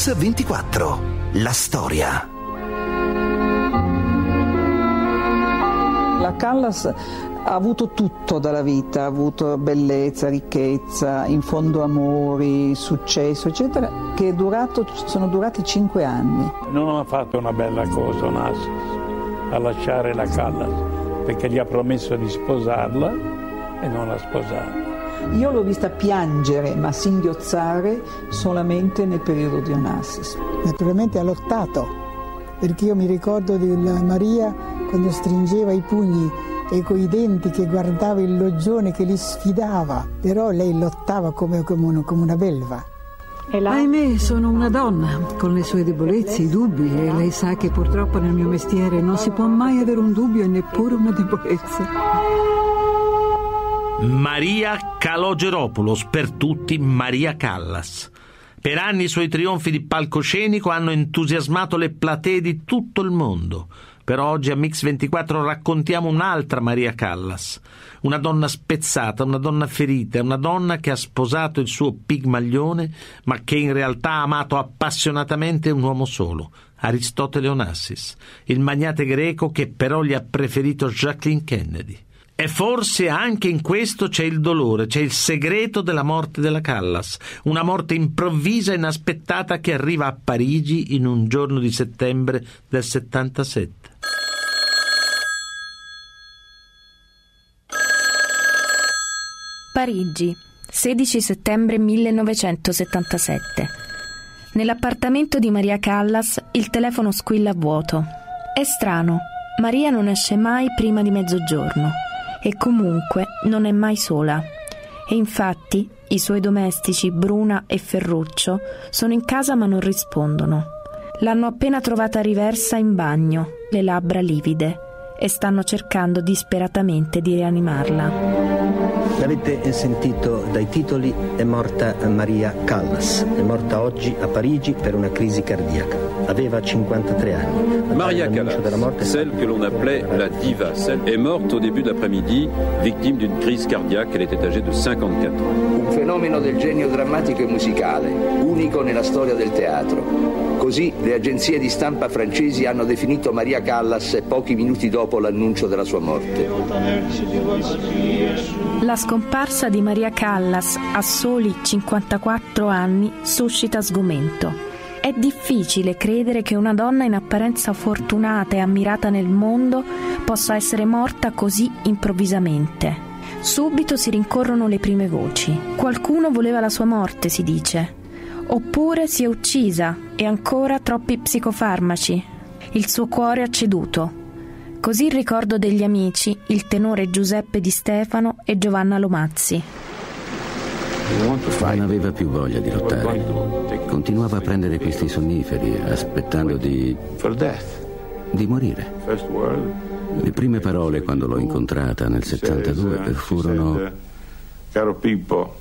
Mix 24. La storia. La Callas ha avuto tutto dalla vita, ha avuto bellezza, ricchezza, in fondo amori, successo, eccetera, che è durato, sono durati cinque anni. Non ha fatto una bella cosa Onassis a lasciare la Callas, perché gli ha promesso di sposarla e non l'ha sposata. Io l'ho vista piangere ma singhiozzare solamente nel periodo di Onassis. Naturalmente ha lottato, perché io mi ricordo di Maria quando stringeva i pugni e coi denti che guardava il loggione che li sfidava, però lei lottava come, come, una, come una belva. Ahimè, sono una donna, con le sue debolezze, i dubbi, e lei sa che purtroppo nel mio mestiere non si può mai avere un dubbio e neppure una debolezza. Maria Calogeropoulos, per tutti Maria Callas. Per anni i suoi trionfi di palcoscenico hanno entusiasmato le platee di tutto il mondo. Però oggi a Mix 24 raccontiamo un'altra Maria Callas, una donna spezzata, una donna ferita, una donna che ha sposato il suo pigmaglione, ma che in realtà ha amato appassionatamente un uomo solo, Aristotele Onassis, il magnate greco che però gli ha preferito Jacqueline Kennedy. E forse anche in questo c'è il dolore, c'è il segreto della morte della Callas, una morte improvvisa e inaspettata che arriva a Parigi in un giorno di settembre del 77. Parigi, 16 settembre 1977. Nell'appartamento di Maria Callas il telefono squilla a vuoto. È strano, Maria non esce mai prima di mezzogiorno e comunque non è mai sola. E infatti i suoi domestici Bruna e Ferruccio sono in casa ma non rispondono. L'hanno appena trovata riversa in bagno, le labbra livide, e stanno cercando disperatamente di rianimarla. L'avete sentito dai titoli, è morta Maria Callas, è morta oggi a Parigi per una crisi cardiaca. Aveva 53 anni. Maria Callas, celle que l'on appelait la diva, est morte au début d'après-midi, victime d'une crise cardiaque. Elle était âgée de 54 ans. Un fenomeno del genio drammatico e musicale, unico nella storia del teatro. Così le agenzie di stampa francesi hanno definito Maria Callas pochi minuti dopo l'annuncio della sua morte. La scomparsa di Maria Callas a soli 54 anni suscita sgomento. È difficile credere che una donna in apparenza fortunata e ammirata nel mondo possa essere morta così improvvisamente. Subito si rincorrono le prime voci. Qualcuno voleva la sua morte, si dice. Oppure si è uccisa e ancora troppi psicofarmaci. Il suo cuore ha ceduto. Così il ricordo degli amici, il tenore Giuseppe Di Stefano e Giovanna Lomazzi. Non aveva più voglia di lottare. Continuava a prendere questi sonniferi, aspettando di. di morire. Le prime parole quando l'ho incontrata nel 72 furono. Caro Pippo,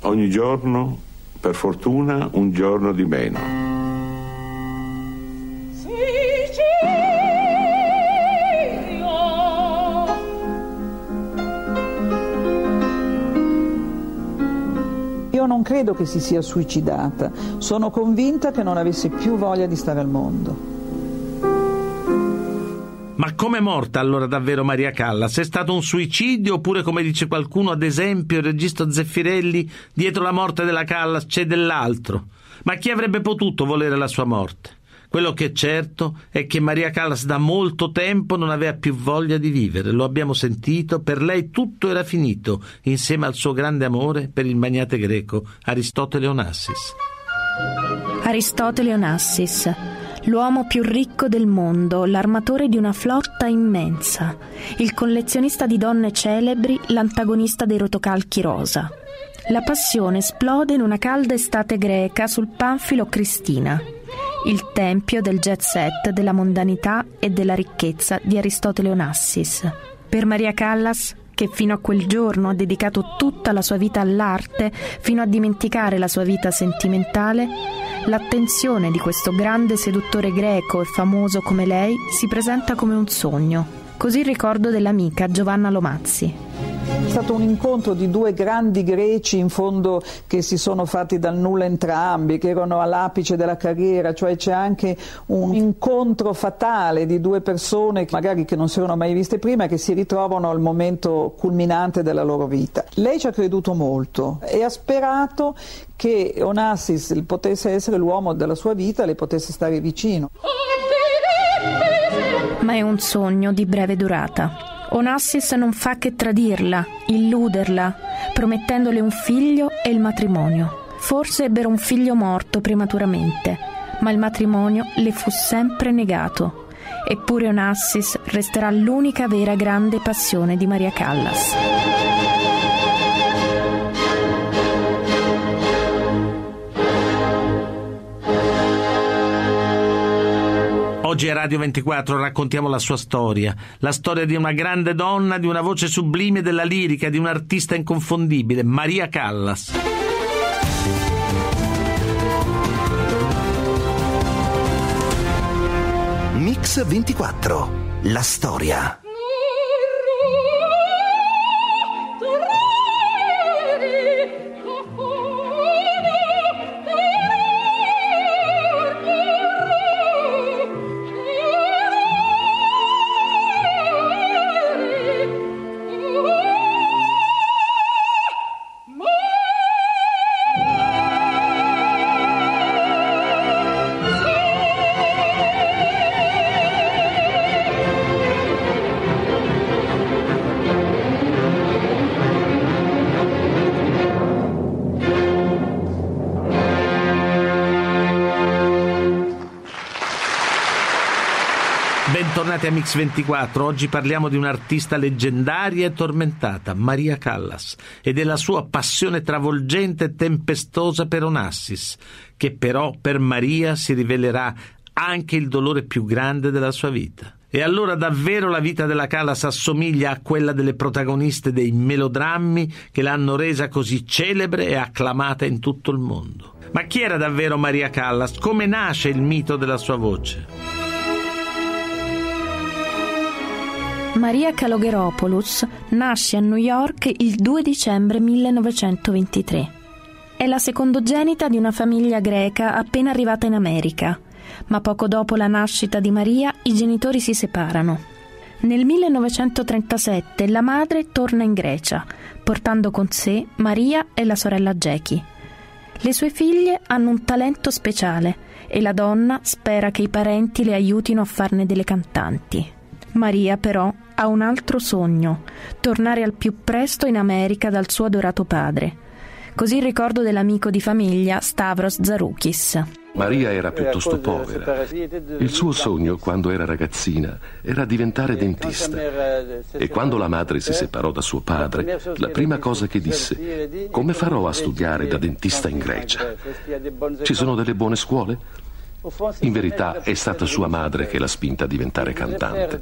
ogni giorno, per fortuna, un giorno di meno. Io non credo che si sia suicidata, sono convinta che non avesse più voglia di stare al mondo. Ma come è morta allora davvero Maria Callas? È stato un suicidio oppure, come dice qualcuno, ad esempio il regista Zeffirelli, dietro la morte della Callas c'è dell'altro? Ma chi avrebbe potuto volere la sua morte? Quello che è certo è che Maria Callas da molto tempo non aveva più voglia di vivere, lo abbiamo sentito, per lei tutto era finito, insieme al suo grande amore per il magnate greco Aristotele Onassis. Aristotele Onassis, l'uomo più ricco del mondo, l'armatore di una flotta immensa, il collezionista di donne celebri, l'antagonista dei rotocalchi rosa. La passione esplode in una calda estate greca sul Panfilo Cristina il tempio del jet set, della mondanità e della ricchezza di Aristotele Onassis. Per Maria Callas, che fino a quel giorno ha dedicato tutta la sua vita all'arte, fino a dimenticare la sua vita sentimentale, l'attenzione di questo grande seduttore greco e famoso come lei si presenta come un sogno. Così il ricordo dell'amica Giovanna Lomazzi. È stato un incontro di due grandi greci in fondo che si sono fatti dal nulla entrambi, che erano all'apice della carriera, cioè c'è anche un incontro fatale di due persone magari che non si erano mai viste prima e che si ritrovano al momento culminante della loro vita. Lei ci ha creduto molto e ha sperato che Onassis potesse essere l'uomo della sua vita, le potesse stare vicino. Ma è un sogno di breve durata. Onassis non fa che tradirla, illuderla, promettendole un figlio e il matrimonio. Forse ebbero un figlio morto prematuramente, ma il matrimonio le fu sempre negato. Eppure Onassis resterà l'unica vera grande passione di Maria Callas. Oggi a Radio 24 raccontiamo la sua storia, la storia di una grande donna, di una voce sublime della lirica, di un'artista inconfondibile, Maria Callas. Mix 24. La storia. Bentornati a Mix24. Oggi parliamo di un'artista leggendaria e tormentata, Maria Callas, e della sua passione travolgente e tempestosa per Onassis, che però per Maria si rivelerà anche il dolore più grande della sua vita. E allora davvero la vita della Callas assomiglia a quella delle protagoniste dei melodrammi che l'hanno resa così celebre e acclamata in tutto il mondo. Ma chi era davvero Maria Callas? Come nasce il mito della sua voce? Maria Kalogheropoulos nasce a New York il 2 dicembre 1923. È la secondogenita di una famiglia greca appena arrivata in America, ma poco dopo la nascita di Maria i genitori si separano. Nel 1937 la madre torna in Grecia, portando con sé Maria e la sorella Jackie. Le sue figlie hanno un talento speciale e la donna spera che i parenti le aiutino a farne delle cantanti. Maria però ha un altro sogno, tornare al più presto in America dal suo adorato padre. Così il ricordo dell'amico di famiglia Stavros Zaroukis. Maria era piuttosto povera. Il suo sogno, quando era ragazzina, era diventare dentista. E quando la madre si separò da suo padre, la prima cosa che disse, come farò a studiare da dentista in Grecia? Ci sono delle buone scuole? In verità è stata sua madre che l'ha spinta a diventare cantante.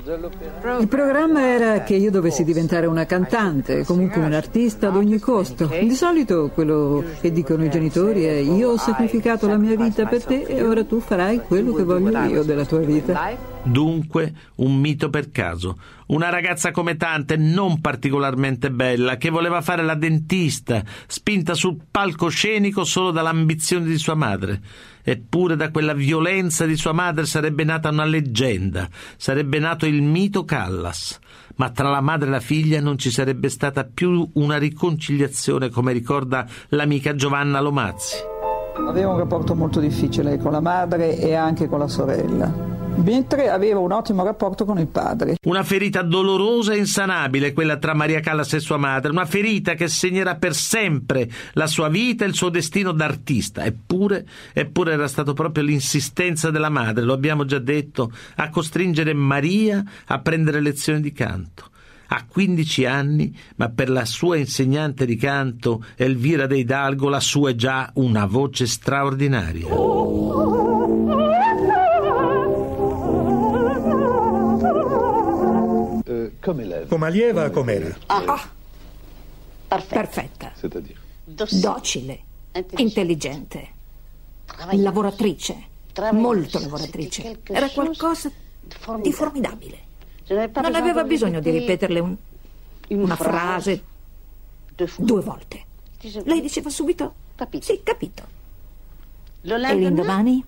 Il programma era che io dovessi diventare una cantante, comunque un artista ad ogni costo. Di solito quello che dicono i genitori è io ho sacrificato la mia vita per te e ora tu farai quello che voglio io della tua vita. Dunque, un mito per caso. Una ragazza come tante, non particolarmente bella, che voleva fare la dentista, spinta sul palcoscenico solo dall'ambizione di sua madre. Eppure da quella violenza di sua madre sarebbe nata una leggenda, sarebbe nato il mito Callas. Ma tra la madre e la figlia non ci sarebbe stata più una riconciliazione, come ricorda l'amica Giovanna Lomazzi. Aveva un rapporto molto difficile con la madre e anche con la sorella mentre aveva un ottimo rapporto con il padre. Una ferita dolorosa e insanabile quella tra Maria Callas e sua madre, una ferita che segnerà per sempre la sua vita e il suo destino d'artista. Eppure, eppure era stato proprio l'insistenza della madre, lo abbiamo già detto, a costringere Maria a prendere lezioni di canto. Ha 15 anni, ma per la sua insegnante di canto, Elvira De Hidalgo, la sua è già una voce straordinaria. Come allieva com'era? Ah, perfetta. Docile, intelligente, lavoratrice, molto lavoratrice. Era qualcosa di formidabile. Non aveva bisogno di ripeterle un, una frase. due volte. Lei diceva subito? Sì, capito. E l'indomani?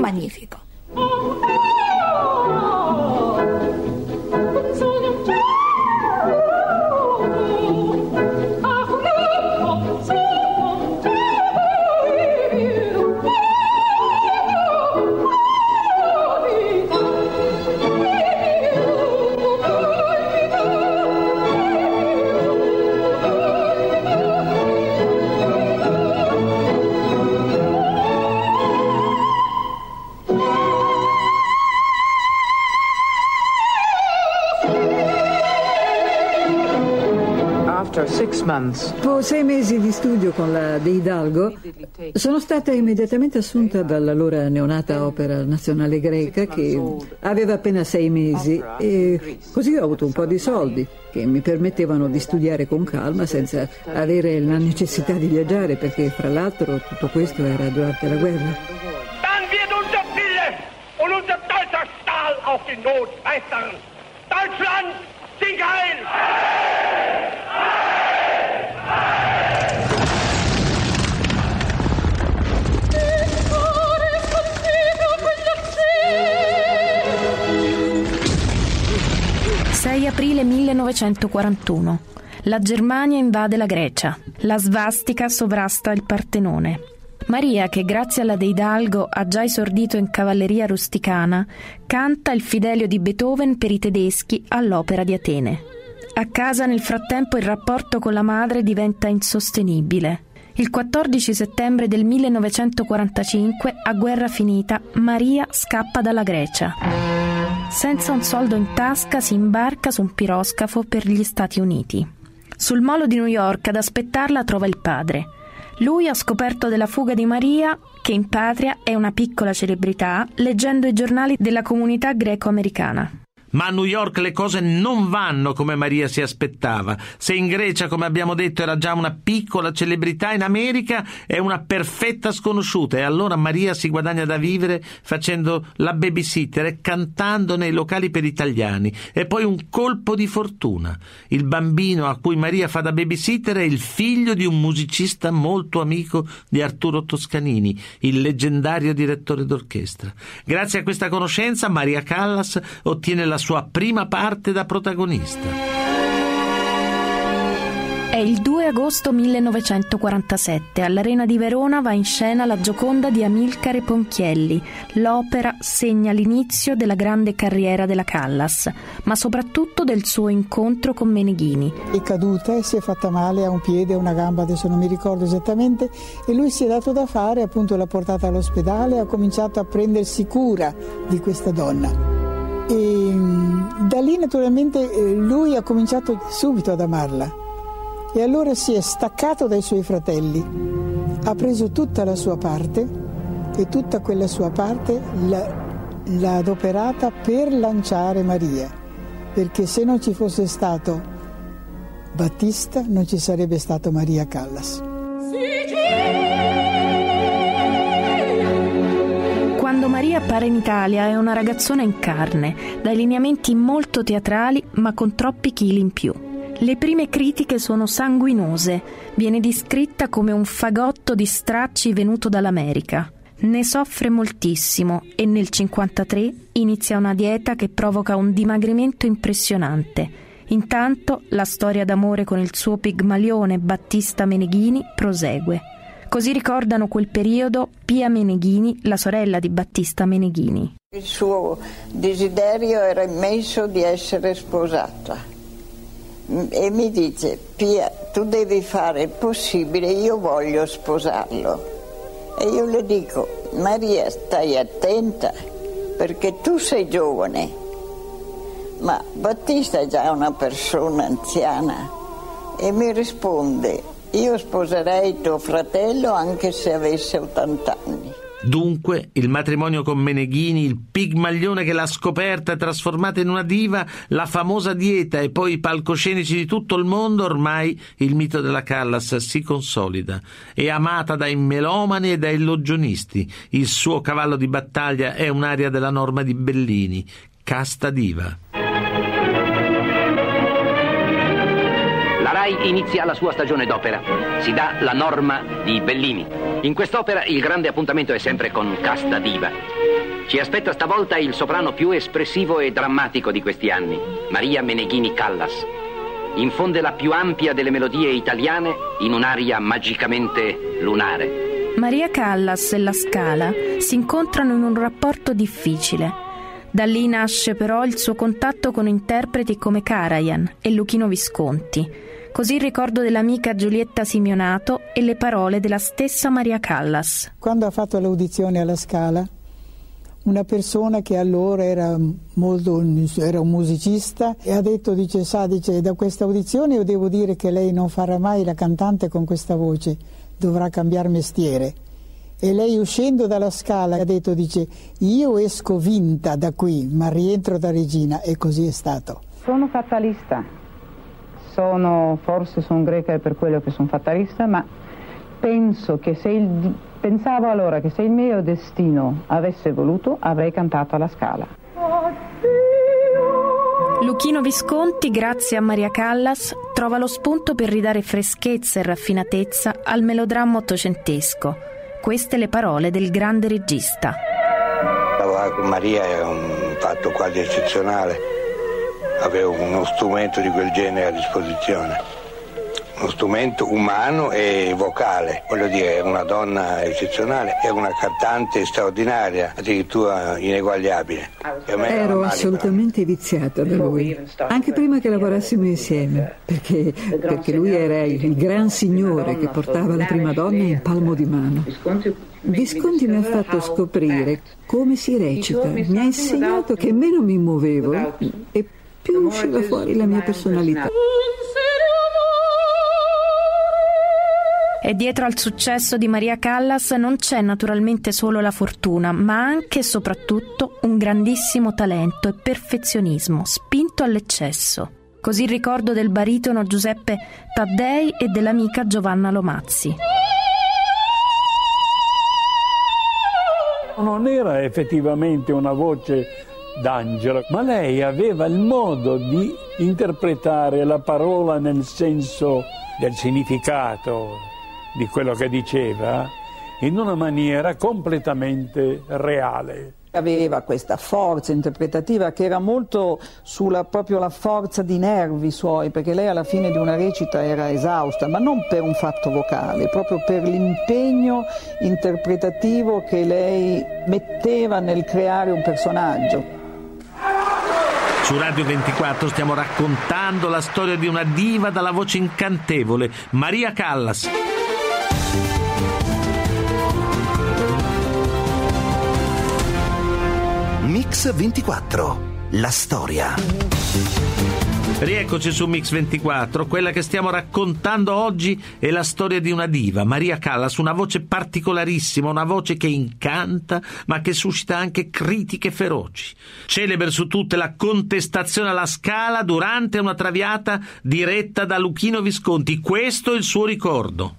Magnifico. Dopo sei mesi di studio con la De Hidalgo, sono stata immediatamente assunta dall'allora neonata Opera Nazionale Greca che aveva appena sei mesi e così ho avuto un po' di soldi che mi permettevano di studiare con calma senza avere la necessità di viaggiare perché fra l'altro tutto questo era durante la guerra. Dann wird unser Wille und unser aprile 1941. La Germania invade la Grecia. La svastica sovrasta il Partenone. Maria, che grazie alla De Hidalgo ha già esordito in cavalleria rusticana, canta il Fidelio di Beethoven per i tedeschi all'Opera di Atene. A casa nel frattempo il rapporto con la madre diventa insostenibile. Il 14 settembre del 1945, a guerra finita, Maria scappa dalla Grecia. Senza un soldo in tasca si imbarca su un piroscafo per gli Stati Uniti. Sul molo di New York ad aspettarla trova il padre. Lui ha scoperto della fuga di Maria, che in patria è una piccola celebrità, leggendo i giornali della comunità greco-americana. Ma a New York le cose non vanno come Maria si aspettava. Se in Grecia, come abbiamo detto, era già una piccola celebrità, in America è una perfetta sconosciuta e allora Maria si guadagna da vivere facendo la babysitter e cantando nei locali per italiani. E poi un colpo di fortuna. Il bambino a cui Maria fa da babysitter è il figlio di un musicista molto amico di Arturo Toscanini, il leggendario direttore d'orchestra. Grazie a questa conoscenza Maria Callas ottiene la sua prima parte da protagonista. È il 2 agosto 1947. All'Arena di Verona va in scena La Gioconda di Amilcare Ponchielli. L'opera segna l'inizio della grande carriera della Callas, ma soprattutto del suo incontro con Meneghini. È caduta e si è fatta male a un piede, a una gamba, adesso non mi ricordo esattamente, e lui si è dato da fare, appunto l'ha portata all'ospedale e ha cominciato a prendersi cura di questa donna. E mm, da lì naturalmente eh, lui ha cominciato subito ad amarla e allora si è staccato dai suoi fratelli, ha preso tutta la sua parte e tutta quella sua parte l'ha, l'ha adoperata per lanciare Maria, perché se non ci fosse stato Battista non ci sarebbe stato Maria Callas. Maria appare in Italia è una ragazzona in carne, dai lineamenti molto teatrali ma con troppi chili in più. Le prime critiche sono sanguinose, viene descritta come un fagotto di stracci venuto dall'America. Ne soffre moltissimo e nel 1953 inizia una dieta che provoca un dimagrimento impressionante. Intanto la storia d'amore con il suo pigmalione Battista Meneghini prosegue. Così ricordano quel periodo Pia Meneghini, la sorella di Battista Meneghini. Il suo desiderio era immenso di essere sposata e mi dice Pia tu devi fare il possibile, io voglio sposarlo. E io le dico Maria stai attenta perché tu sei giovane, ma Battista è già una persona anziana e mi risponde io sposerei tuo fratello anche se avesse 80 anni. Dunque, il matrimonio con Meneghini, il pigmaglione che l'ha scoperta e trasformata in una diva, la famosa dieta e poi i palcoscenici di tutto il mondo, ormai il mito della Callas si consolida. È amata dai melomani e dai logionisti. Il suo cavallo di battaglia è un'aria della norma di Bellini Casta Diva. RAI inizia la sua stagione d'opera. Si dà la norma di Bellini. In quest'opera il grande appuntamento è sempre con Casta Diva. Ci aspetta stavolta il soprano più espressivo e drammatico di questi anni, Maria Meneghini Callas. Infonde la più ampia delle melodie italiane in un'aria magicamente lunare. Maria Callas e la Scala si incontrano in un rapporto difficile. Da lì nasce però il suo contatto con interpreti come Karajan e Luchino Visconti, così il ricordo dell'amica Giulietta Simeonato e le parole della stessa Maria Callas. Quando ha fatto l'audizione alla Scala, una persona che allora era, molto, era un musicista e ha detto, dice, sa, dice, da questa audizione io devo dire che lei non farà mai la cantante con questa voce, dovrà cambiare mestiere. E lei uscendo dalla scala ha detto, dice, io esco vinta da qui, ma rientro da regina e così è stato. Sono fatalista, sono, forse sono greca per quello che sono fatalista, ma penso che se il, pensavo allora che se il mio destino avesse voluto avrei cantato alla scala. Luchino Visconti, grazie a Maria Callas, trova lo spunto per ridare freschezza e raffinatezza al melodramma ottocentesco. Queste le parole del grande regista. Lavorare con Maria è un fatto quasi eccezionale, avevo uno strumento di quel genere a disposizione uno strumento umano e vocale, voglio dire, è una donna eccezionale, è una cantante straordinaria, addirittura ineguagliabile. Ero assolutamente viziata da lui, anche prima che lavorassimo insieme, perché, perché lui era il gran signore che portava la prima donna in palmo di mano. Visconti mi ha fatto scoprire come si recita, mi ha insegnato che meno mi muovevo e più usciva fuori la mia personalità. E dietro al successo di Maria Callas non c'è naturalmente solo la fortuna, ma anche e soprattutto un grandissimo talento e perfezionismo spinto all'eccesso. Così il ricordo del baritono Giuseppe Taddei e dell'amica Giovanna Lomazzi. Non era effettivamente una voce d'angelo, ma lei aveva il modo di interpretare la parola nel senso del significato, di quello che diceva in una maniera completamente reale. Aveva questa forza interpretativa che era molto sulla proprio la forza di nervi suoi, perché lei alla fine di una recita era esausta, ma non per un fatto vocale, proprio per l'impegno interpretativo che lei metteva nel creare un personaggio. Su Radio 24 stiamo raccontando la storia di una diva dalla voce incantevole, Maria Callas. Mix 24. La storia. Rieccoci su Mix 24, quella che stiamo raccontando oggi è la storia di una diva, Maria Callas, una voce particolarissima, una voce che incanta ma che suscita anche critiche feroci. Celebre su tutte la contestazione alla Scala durante una traviata diretta da Luchino Visconti, questo è il suo ricordo.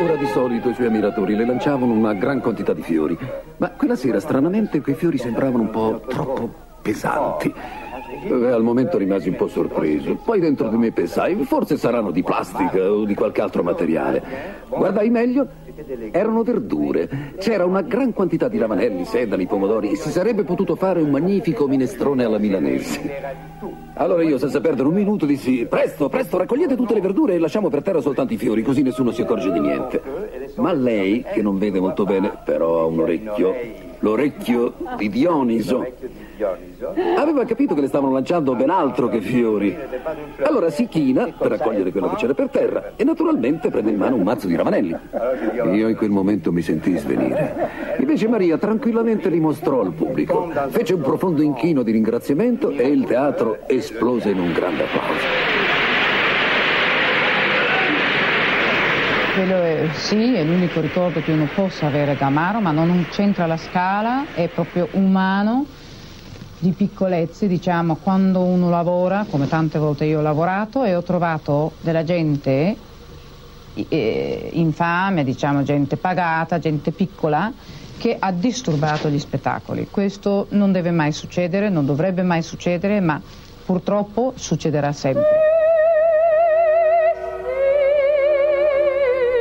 Ora di solito i suoi ammiratori le lanciavano una gran quantità di fiori, ma quella sera stranamente quei fiori sembravano un po' troppo pesanti. Eh, al momento rimasi un po' sorpreso. Poi dentro di me pensai, forse saranno di plastica o di qualche altro materiale. Guardai meglio, erano verdure. C'era una gran quantità di ravanelli, sedani, pomodori si sarebbe potuto fare un magnifico minestrone alla milanese. Allora io, senza perdere un minuto, dissi: Presto, presto, raccogliete tutte le verdure e lasciamo per terra soltanto i fiori, così nessuno si accorge di niente. Ma lei, che non vede molto bene, però ha un orecchio, l'orecchio di Dioniso, aveva capito che le stavano lanciando ben altro che fiori. Allora si china per raccogliere quello che c'era per terra e naturalmente prende in mano un mazzo di ravanelli. Io in quel momento mi sentii svenire. Invece Maria tranquillamente li mostrò al pubblico. Fece un profondo inchino di ringraziamento e il teatro esplose in un grande applauso. Quello è, sì, è l'unico ricordo che uno possa avere da Amaro, ma non c'entra la scala, è proprio umano, di piccolezze, diciamo, quando uno lavora, come tante volte io ho lavorato, e ho trovato della gente eh, infame, diciamo, gente pagata, gente piccola, che ha disturbato gli spettacoli. Questo non deve mai succedere, non dovrebbe mai succedere, ma purtroppo succederà sempre.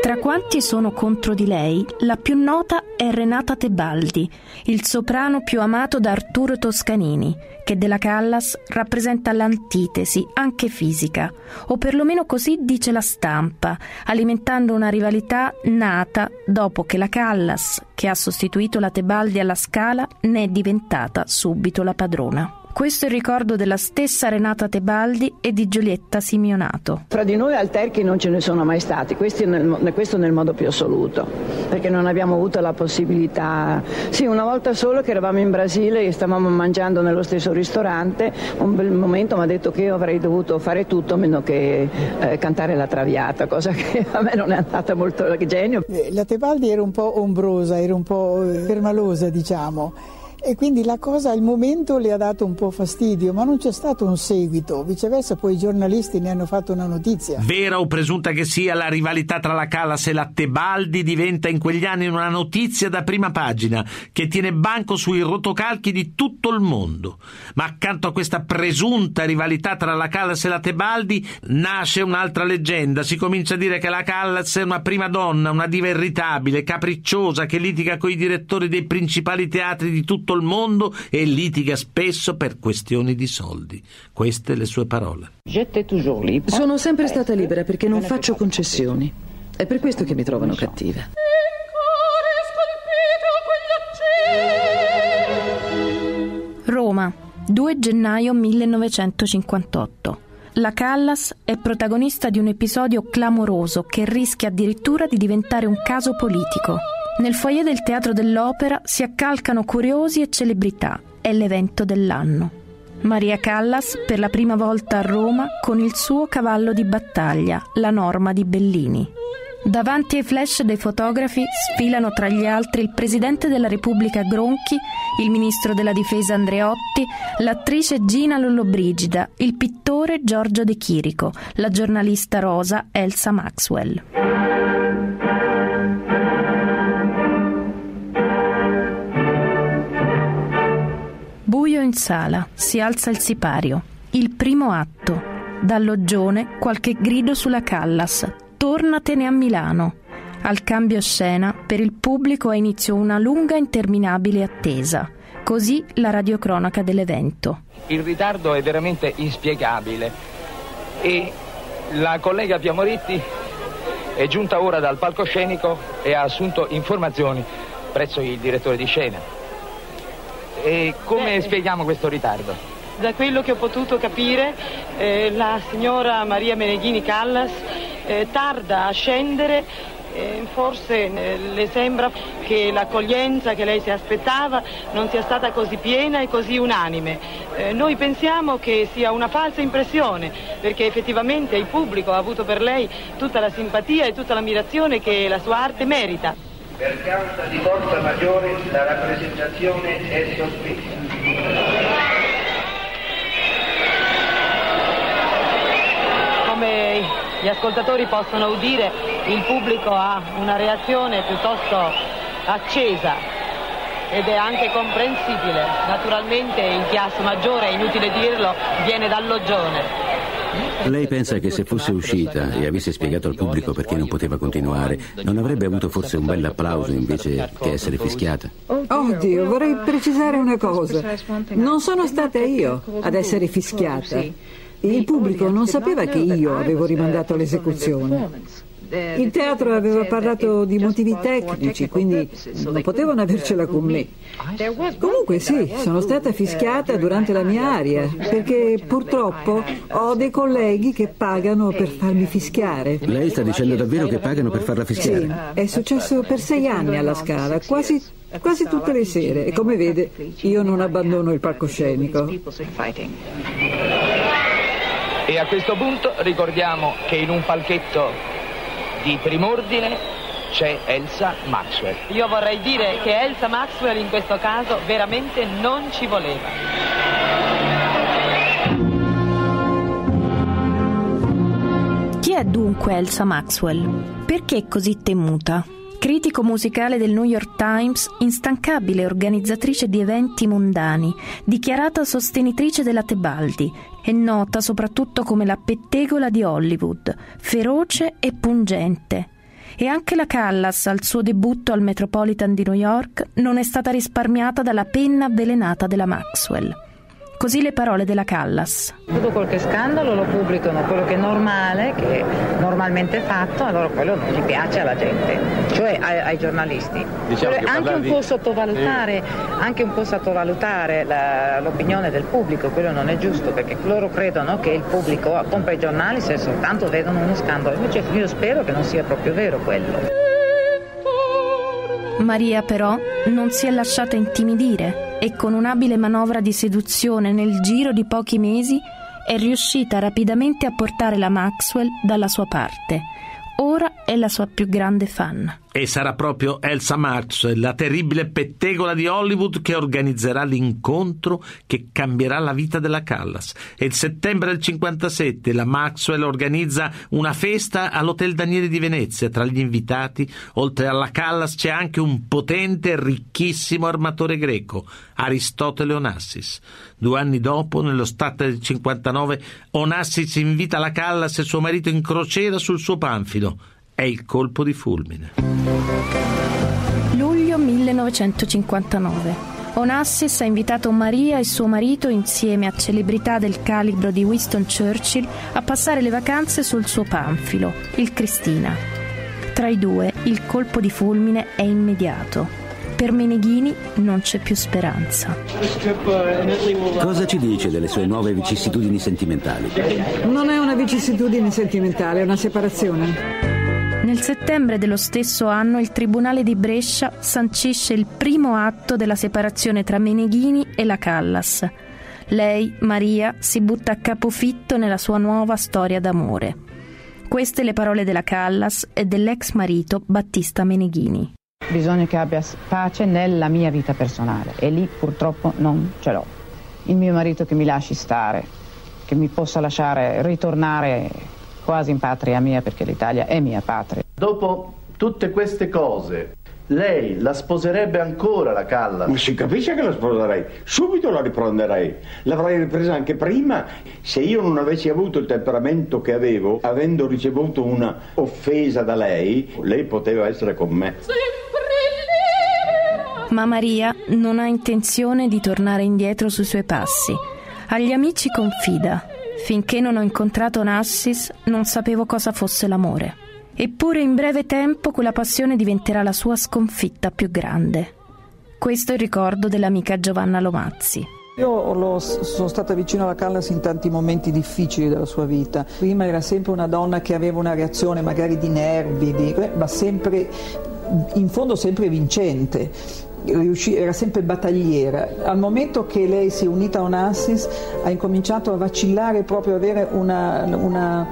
Tra quanti sono contro di lei, la più nota è Renata Tebaldi, il soprano più amato da Arturo Toscanini, che della Callas rappresenta l'antitesi, anche fisica, o perlomeno così dice la stampa, alimentando una rivalità nata dopo che la Callas, che ha sostituito la Tebaldi alla Scala, ne è diventata subito la padrona. Questo è il ricordo della stessa Renata Tebaldi e di Giulietta Simeonato. Fra di noi alterchi non ce ne sono mai stati, nel, questo nel modo più assoluto, perché non abbiamo avuto la possibilità. Sì, una volta solo che eravamo in Brasile e stavamo mangiando nello stesso ristorante, un bel momento mi ha detto che io avrei dovuto fare tutto meno che eh, cantare la traviata, cosa che a me non è andata molto genio. Eh, la Tebaldi era un po' ombrosa, era un po' eh, permalosa, diciamo e quindi la cosa al momento le ha dato un po' fastidio, ma non c'è stato un seguito, viceversa poi i giornalisti ne hanno fatto una notizia. Vera o presunta che sia, la rivalità tra la Callas e la Tebaldi diventa in quegli anni una notizia da prima pagina che tiene banco sui rotocalchi di tutto il mondo. Ma accanto a questa presunta rivalità tra la Callas e la Tebaldi nasce un'altra leggenda, si comincia a dire che la Callas è una prima donna, una diva irritabile, capricciosa, che litiga con i direttori dei principali teatri di tutto tutto il mondo e litiga spesso per questioni di soldi. Queste le sue parole. Sono sempre stata libera perché non faccio concessioni. È per questo che mi trovano cattiva. Roma, 2 gennaio 1958. La Callas è protagonista di un episodio clamoroso che rischia addirittura di diventare un caso politico. Nel foyer del Teatro dell'Opera si accalcano curiosi e celebrità. È l'evento dell'anno. Maria Callas per la prima volta a Roma con il suo cavallo di battaglia, la Norma di Bellini. Davanti ai flash dei fotografi sfilano tra gli altri il presidente della Repubblica Gronchi, il ministro della difesa Andreotti, l'attrice Gina Lollobrigida, il pittore Giorgio De Chirico, la giornalista rosa Elsa Maxwell. In sala, si alza il sipario. Il primo atto. Dall'oggione qualche grido sulla Callas. Tornatene a Milano. Al cambio scena, per il pubblico ha inizio una lunga interminabile attesa. Così la radiocronaca dell'evento. Il ritardo è veramente inspiegabile e la collega Piamoretti è giunta ora dal palcoscenico e ha assunto informazioni presso il direttore di scena. E come Beh, spieghiamo questo ritardo? Da quello che ho potuto capire, eh, la signora Maria Meneghini Callas eh, tarda a scendere eh, forse eh, le sembra che l'accoglienza che lei si aspettava non sia stata così piena e così unanime. Eh, noi pensiamo che sia una falsa impressione, perché effettivamente il pubblico ha avuto per lei tutta la simpatia e tutta l'ammirazione che la sua arte merita. Per causa di forza maggiore la rappresentazione è sospesa. Come gli ascoltatori possono udire, il pubblico ha una reazione piuttosto accesa ed è anche comprensibile. Naturalmente il chiasso maggiore, è inutile dirlo, viene dall'Oggione. Lei pensa che se fosse uscita e avesse spiegato al pubblico perché non poteva continuare, non avrebbe avuto forse un bel applauso invece che essere fischiata? Oddio, vorrei precisare una cosa. Non sono stata io ad essere fischiata. Il pubblico non sapeva che io avevo rimandato l'esecuzione. Il teatro aveva parlato di motivi tecnici, quindi non potevano avercela con me. Comunque sì, sono stata fischiata durante la mia aria, perché purtroppo ho dei colleghi che pagano per farmi fischiare. Lei sta dicendo davvero che pagano per farla fischiare? Sì, è successo per sei anni alla Scala, quasi, quasi tutte le sere. E come vede, io non abbandono il palcoscenico. E a questo punto ricordiamo che in un palchetto di primordine c'è Elsa Maxwell. Io vorrei dire che Elsa Maxwell in questo caso veramente non ci voleva. Chi è dunque Elsa Maxwell? Perché così temuta? Critico musicale del New York Times, instancabile organizzatrice di eventi mondani, dichiarata sostenitrice della Tebaldi, è nota soprattutto come la pettegola di Hollywood, feroce e pungente. E anche la Callas, al suo debutto al Metropolitan di New York, non è stata risparmiata dalla penna avvelenata della Maxwell. Così le parole della Callas. Tutto qualche scandalo lo pubblicano, quello che è normale, che è normalmente fatto, allora quello non gli piace alla gente, cioè ai, ai giornalisti. Diciamo anche, un di... sì. anche, un po sottovalutare, la, l'opinione del pubblico, quello non è giusto, perché loro credono che il pubblico compra i giornali se soltanto vedono uno scandalo, invece io spero che non sia proprio vero quello. Maria però non si è lasciata intimidire e con un'abile manovra di seduzione nel giro di pochi mesi è riuscita rapidamente a portare la Maxwell dalla sua parte. Ora è la sua più grande fan. E sarà proprio Elsa Maxwell, la terribile pettegola di Hollywood, che organizzerà l'incontro che cambierà la vita della Callas. E il settembre del 57 la Maxwell organizza una festa all'Hotel Daniele di Venezia. Tra gli invitati, oltre alla Callas, c'è anche un potente e ricchissimo armatore greco, Aristotele Onassis. Due anni dopo, nello stato del 59, Onassis invita la Callas e suo marito in crociera sul suo panfilo è il colpo di fulmine. Luglio 1959. Onassis ha invitato Maria e suo marito, insieme a celebrità del calibro di Winston Churchill, a passare le vacanze sul suo panfilo, il Cristina. Tra i due il colpo di fulmine è immediato. Per Meneghini non c'è più speranza. Cosa ci dice delle sue nuove vicissitudini sentimentali? Non è una vicissitudine sentimentale, è una separazione. Nel settembre dello stesso anno il Tribunale di Brescia sancisce il primo atto della separazione tra Meneghini e la Callas. Lei, Maria, si butta a capofitto nella sua nuova storia d'amore. Queste le parole della Callas e dell'ex marito Battista Meneghini. Bisogna che abbia pace nella mia vita personale e lì purtroppo non ce l'ho. Il mio marito che mi lasci stare, che mi possa lasciare ritornare quasi in patria mia perché l'Italia è mia patria. Dopo tutte queste cose, lei la sposerebbe ancora la Calla? Ma si capisce che la sposerei, subito la riprenderei. L'avrei ripresa anche prima se io non avessi avuto il temperamento che avevo, avendo ricevuto una offesa da lei, lei poteva essere con me. Ma Maria non ha intenzione di tornare indietro sui suoi passi. Agli amici confida Finché non ho incontrato Nassis non sapevo cosa fosse l'amore. Eppure in breve tempo quella passione diventerà la sua sconfitta più grande. Questo è il ricordo dell'amica Giovanna Lomazzi. Io lo, sono stata vicino alla Callas in tanti momenti difficili della sua vita. Prima era sempre una donna che aveva una reazione magari di nervi, di, ma sempre, in fondo sempre vincente era sempre battagliera. Al momento che lei si è unita a Onassis ha incominciato a vacillare, proprio avere una, una,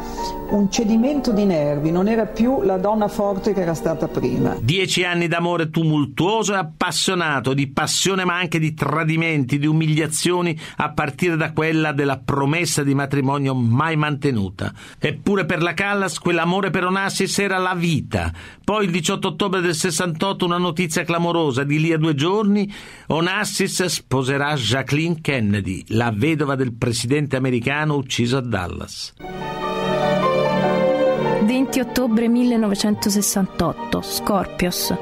un cedimento di nervi, non era più la donna forte che era stata prima. Dieci anni d'amore tumultuoso e appassionato, di passione ma anche di tradimenti, di umiliazioni, a partire da quella della promessa di matrimonio mai mantenuta. Eppure per la Callas quell'amore per Onassis era la vita. Poi il 18 ottobre del 68 una notizia clamorosa di lì a due giorni Onassis sposerà Jacqueline Kennedy, la vedova del presidente americano ucciso a Dallas. 20 ottobre 1968, Scorpios,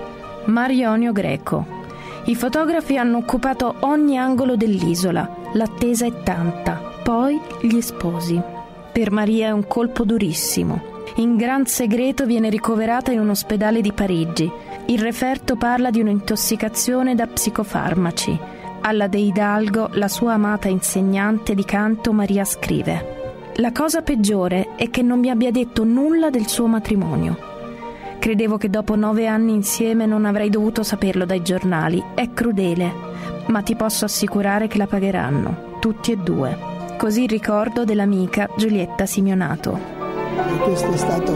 Marionio Greco. I fotografi hanno occupato ogni angolo dell'isola, l'attesa è tanta, poi gli sposi. Per Maria è un colpo durissimo. In gran segreto viene ricoverata in un ospedale di Parigi il referto parla di un'intossicazione da psicofarmaci. Alla De Hidalgo, la sua amata insegnante di canto, Maria scrive: La cosa peggiore è che non mi abbia detto nulla del suo matrimonio. Credevo che dopo nove anni insieme non avrei dovuto saperlo dai giornali. È crudele, ma ti posso assicurare che la pagheranno, tutti e due. Così il ricordo dell'amica Giulietta Simionato. E questo è stato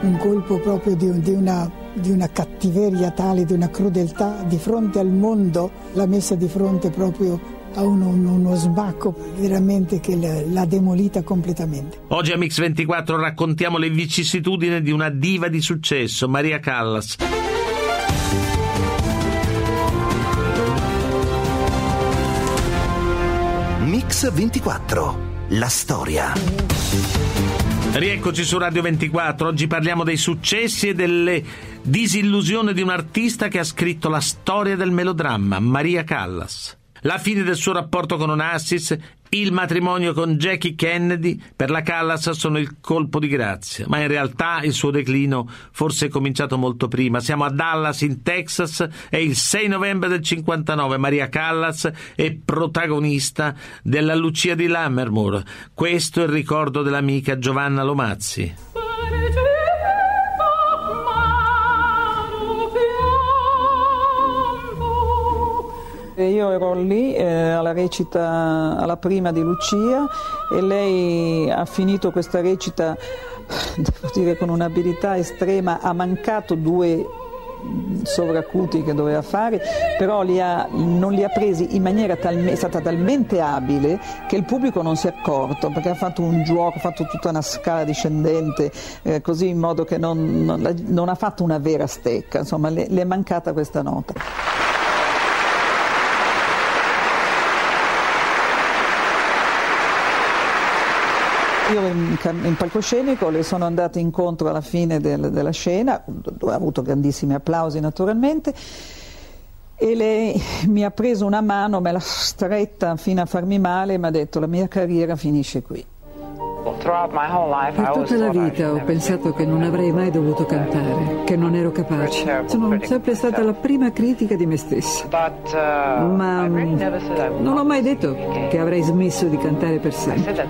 un colpo proprio di, di una di una cattiveria tale, di una crudeltà di fronte al mondo, l'ha messa di fronte proprio a uno, uno, sbacco veramente che l'ha demolita completamente. Oggi a Mix24 raccontiamo le vicissitudini di una diva di successo, Maria Callas. Mix24, la storia. Rieccoci su Radio 24. Oggi parliamo dei successi e delle disillusioni di un artista che ha scritto la storia del melodramma, Maria Callas. La fine del suo rapporto con Onassis, il matrimonio con Jackie Kennedy per la Callas sono il colpo di grazia, ma in realtà il suo declino forse è cominciato molto prima. Siamo a Dallas in Texas e il 6 novembre del 59 Maria Callas è protagonista della Lucia di Lammermoor. Questo è il ricordo dell'amica Giovanna Lomazzi. Io ero lì eh, alla recita, alla prima di Lucia e lei ha finito questa recita, devo dire con un'abilità estrema, ha mancato due sovracuti che doveva fare, però li ha, non li ha presi in maniera talmente, è stata talmente abile che il pubblico non si è accorto perché ha fatto un gioco, ha fatto tutta una scala discendente, eh, così in modo che non, non, non, ha fatto una vera stecca, insomma le, le è mancata questa nota. Io in, in, palcoscenico le sono andata incontro alla fine del, della scena, dove ha avuto grandissimi applausi naturalmente, e lei mi ha preso una mano, me l'ha stretta fino a farmi male e mi ha detto la mia carriera finisce qui. Per tutta la vita ho pensato che non avrei mai dovuto cantare, che non ero capace. Sono sempre stata la prima critica di me stessa. Ma non ho mai detto che avrei smesso di cantare per sempre.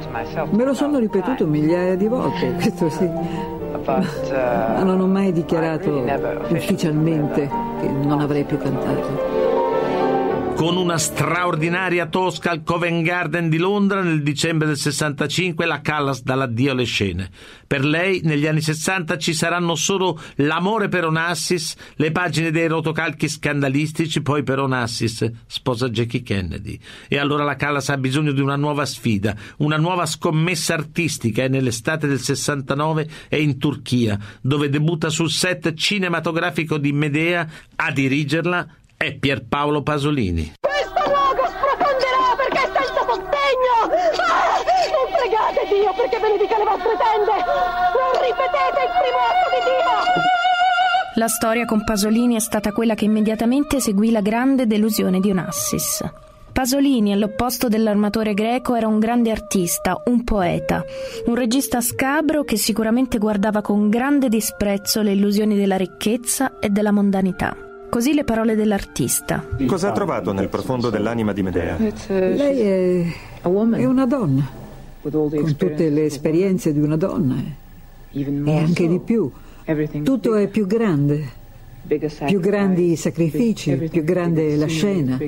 Me lo sono ripetuto migliaia di volte, questo sì. Ma non ho mai dichiarato ufficialmente che non avrei più cantato con una straordinaria tosca al Covent Garden di Londra nel dicembre del 65 la Callas dà l'addio alle scene. Per lei negli anni 60 ci saranno solo l'amore per Onassis, le pagine dei rotocalchi scandalistici, poi per Onassis sposa Jackie Kennedy. E allora la Callas ha bisogno di una nuova sfida, una nuova scommessa artistica e nell'estate del 69 è in Turchia, dove debutta sul set cinematografico di Medea a dirigerla è Pierpaolo Pasolini. Questo luogo sprofonderà perché è senza sostegno! Ah, non pregate Dio perché benedica le vostre tende! Non ripetete il primo atto di Dio! La storia con Pasolini è stata quella che immediatamente seguì la grande delusione di Onassis. Pasolini, all'opposto dell'armatore greco, era un grande artista, un poeta, un regista scabro che sicuramente guardava con grande disprezzo le illusioni della ricchezza e della mondanità. Così le parole dell'artista. Cosa ha trovato nel profondo dell'anima di Medea? Lei è, è una donna, con tutte le esperienze di una donna. E anche di più. Tutto è più grande, più grandi i sacrifici, più grande la scena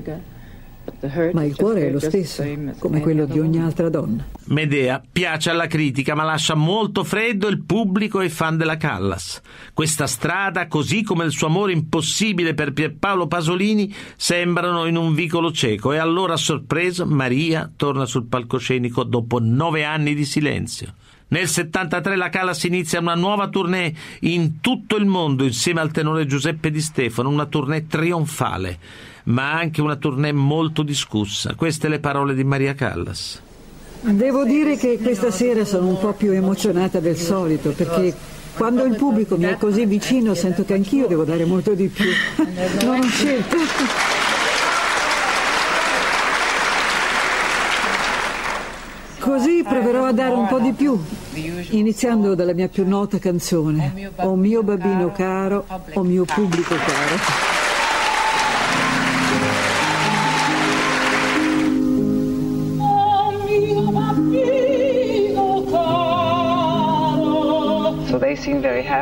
ma il cuore è lo stesso, come quello di ogni altra donna. Medea piace alla critica, ma lascia molto freddo il pubblico e i fan della Callas. Questa strada, così come il suo amore impossibile per Pierpaolo Pasolini, sembrano in un vicolo cieco e allora, a sorpresa, Maria torna sul palcoscenico dopo nove anni di silenzio. Nel 73 la Callas inizia una nuova tournée in tutto il mondo insieme al tenore Giuseppe Di Stefano, una tournée trionfale ma anche una tournée molto discussa. Queste le parole di Maria Callas. Devo dire che questa sera sono un po' più emozionata del solito perché quando il pubblico mi è così vicino sento che anch'io devo dare molto di più. Non ho scelto. Così proverò a dare un po' di più, iniziando dalla mia più nota canzone, O mio bambino caro, o mio pubblico caro.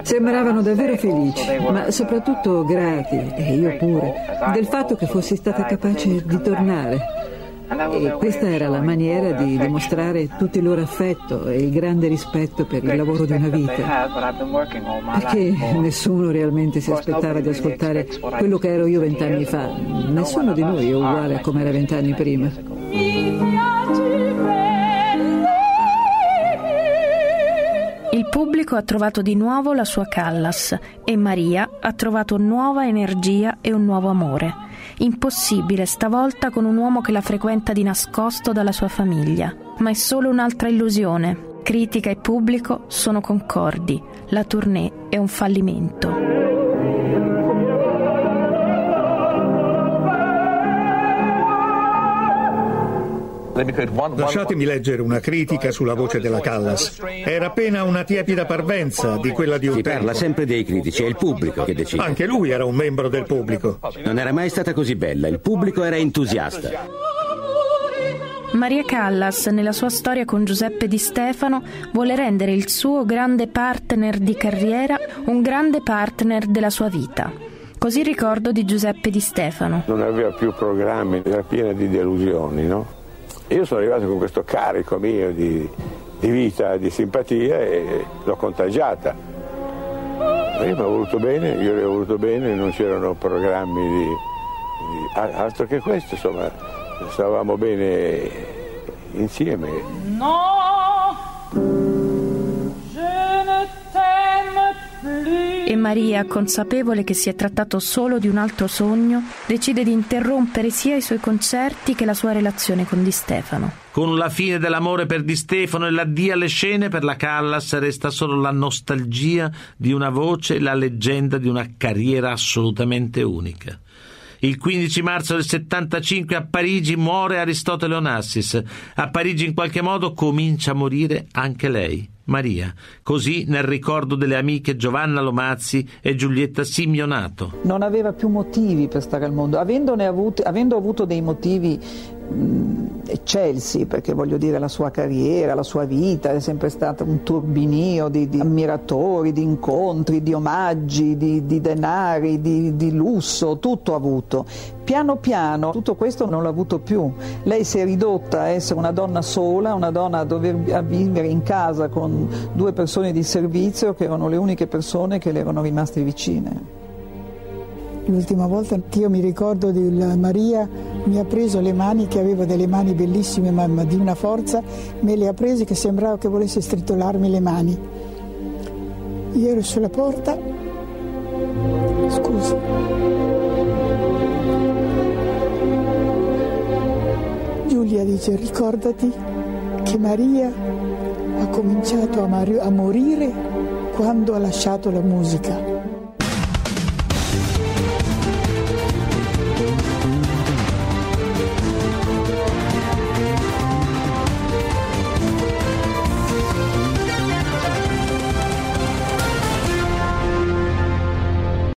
Sembravano davvero felici, ma soprattutto grati, e io pure, del fatto che fossi stata capace di tornare. E questa era la maniera di dimostrare tutto il loro affetto e il grande rispetto per il lavoro di una vita. Perché nessuno realmente si aspettava di ascoltare quello che ero io vent'anni fa. Nessuno di noi è uguale a come era vent'anni prima. Il pubblico ha trovato di nuovo la sua Callas e Maria ha trovato nuova energia e un nuovo amore. Impossibile stavolta con un uomo che la frequenta di nascosto dalla sua famiglia, ma è solo un'altra illusione. Critica e pubblico sono concordi, la tournée è un fallimento. Lasciatemi leggere una critica sulla voce della Callas. Era appena una tiepida parvenza di quella di un si parla sempre dei critici, è il pubblico che decide. Anche lui era un membro del pubblico. Non era mai stata così bella, il pubblico era entusiasta. Maria Callas, nella sua storia con Giuseppe Di Stefano, vuole rendere il suo grande partner di carriera un grande partner della sua vita. Così ricordo di Giuseppe Di Stefano. Non aveva più programmi, era piena di delusioni, no? Io sono arrivato con questo carico mio di, di vita, di simpatia e l'ho contagiata. Lei mi ha voluto bene, io le ho voluto bene, non c'erano programmi di, di altro che questo, insomma, stavamo bene insieme. E Maria, consapevole che si è trattato solo di un altro sogno, decide di interrompere sia i suoi concerti che la sua relazione con Di Stefano. Con la fine dell'amore per Di Stefano e l'addio alle scene per la Callas resta solo la nostalgia di una voce e la leggenda di una carriera assolutamente unica. Il 15 marzo del 75 a Parigi muore Aristotele Onassis. A Parigi in qualche modo comincia a morire anche lei, Maria. Così nel ricordo delle amiche Giovanna Lomazzi e Giulietta Simionato. Non aveva più motivi per stare al mondo, Avendone avuti, avendo avuto dei motivi eccelsi, perché voglio dire la sua carriera, la sua vita è sempre stata un turbinio di, di ammiratori, di incontri, di omaggi, di, di denari, di, di lusso, tutto ha avuto. Piano piano tutto questo non l'ha avuto più. Lei si è ridotta a essere una donna sola, una donna a dover a vivere in casa con due persone di servizio che erano le uniche persone che le erano rimaste vicine. L'ultima volta che io mi ricordo di Maria mi ha preso le mani, che aveva delle mani bellissime ma di una forza, me le ha prese che sembrava che volesse stritolarmi le mani. Io ero sulla porta, scusi. Giulia dice ricordati che Maria ha cominciato a, mar- a morire quando ha lasciato la musica.